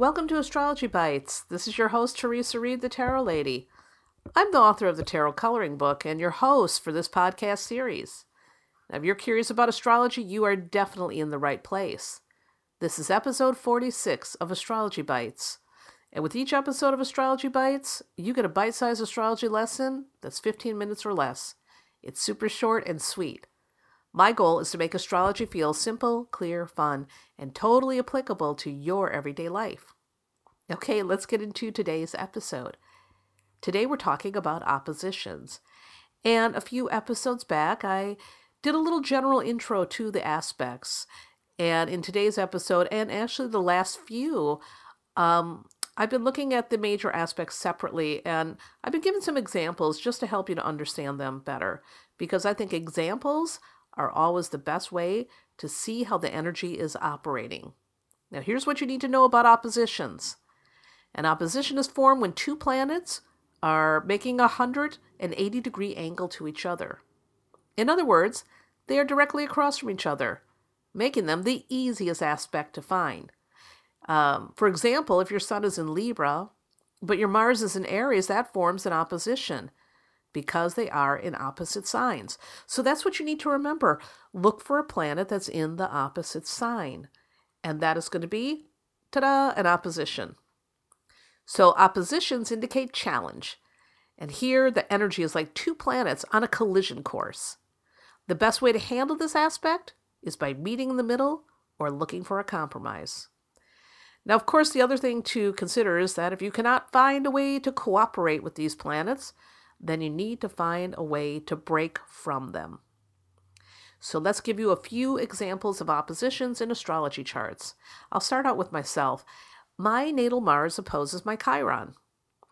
Welcome to Astrology Bites. This is your host, Theresa Reed, the Tarot Lady. I'm the author of the Tarot Coloring Book and your host for this podcast series. Now, if you're curious about astrology, you are definitely in the right place. This is episode 46 of Astrology Bites. And with each episode of Astrology Bites, you get a bite sized astrology lesson that's 15 minutes or less. It's super short and sweet. My goal is to make astrology feel simple, clear, fun, and totally applicable to your everyday life. Okay, let's get into today's episode. Today we're talking about oppositions. And a few episodes back, I did a little general intro to the aspects. And in today's episode, and actually the last few, um, I've been looking at the major aspects separately, and I've been giving some examples just to help you to understand them better. Because I think examples are always the best way to see how the energy is operating. Now, here's what you need to know about oppositions an opposition is formed when two planets are making a 180 degree angle to each other. In other words, they are directly across from each other, making them the easiest aspect to find. Um, for example, if your Sun is in Libra, but your Mars is in Aries, that forms an opposition because they are in opposite signs. So that's what you need to remember. Look for a planet that's in the opposite sign. And that is going to be, ta da, an opposition. So oppositions indicate challenge. And here the energy is like two planets on a collision course. The best way to handle this aspect is by meeting in the middle or looking for a compromise. Now, of course, the other thing to consider is that if you cannot find a way to cooperate with these planets, then you need to find a way to break from them. So let's give you a few examples of oppositions in astrology charts. I'll start out with myself. My natal Mars opposes my Chiron.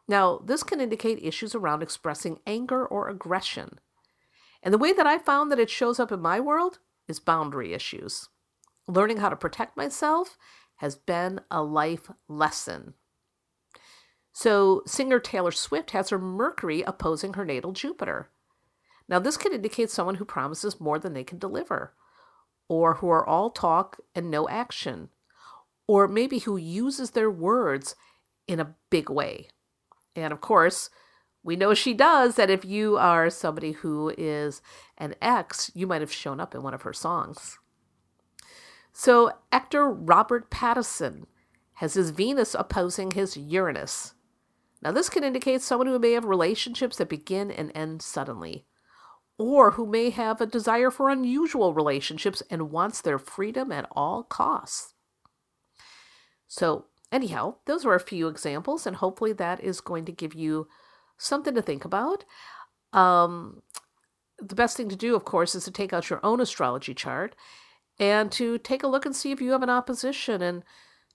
Now, this can indicate issues around expressing anger or aggression. And the way that I found that it shows up in my world is boundary issues. Learning how to protect myself has been a life lesson. So, singer Taylor Swift has her Mercury opposing her natal Jupiter. Now, this could indicate someone who promises more than they can deliver, or who are all talk and no action, or maybe who uses their words in a big way. And of course, we know she does that if you are somebody who is an ex, you might have shown up in one of her songs. So, actor Robert Pattinson has his Venus opposing his Uranus. Now, this can indicate someone who may have relationships that begin and end suddenly, or who may have a desire for unusual relationships and wants their freedom at all costs. So, anyhow, those were a few examples, and hopefully that is going to give you something to think about. Um, the best thing to do, of course, is to take out your own astrology chart and to take a look and see if you have an opposition and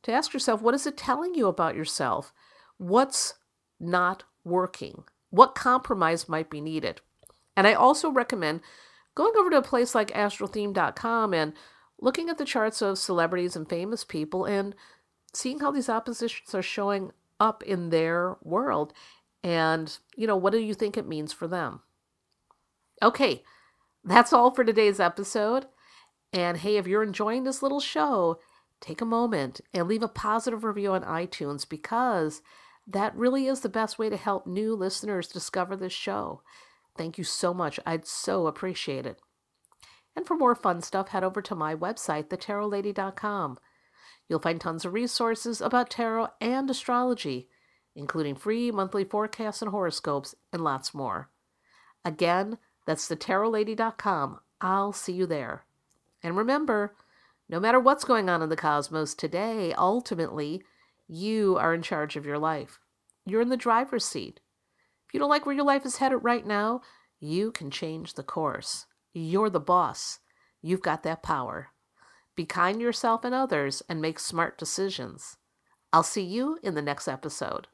to ask yourself, what is it telling you about yourself? What's not working? What compromise might be needed? And I also recommend going over to a place like astrotheme.com and looking at the charts of celebrities and famous people and seeing how these oppositions are showing up in their world and you know what do you think it means for them okay that's all for today's episode and hey if you're enjoying this little show take a moment and leave a positive review on itunes because that really is the best way to help new listeners discover this show. Thank you so much. I'd so appreciate it. And for more fun stuff, head over to my website, thetarotlady.com. You'll find tons of resources about tarot and astrology, including free monthly forecasts and horoscopes, and lots more. Again, that's thetarotlady.com. I'll see you there. And remember, no matter what's going on in the cosmos today, ultimately, you are in charge of your life. You're in the driver's seat. If you don't like where your life is headed right now, you can change the course. You're the boss. You've got that power. Be kind to yourself and others and make smart decisions. I'll see you in the next episode.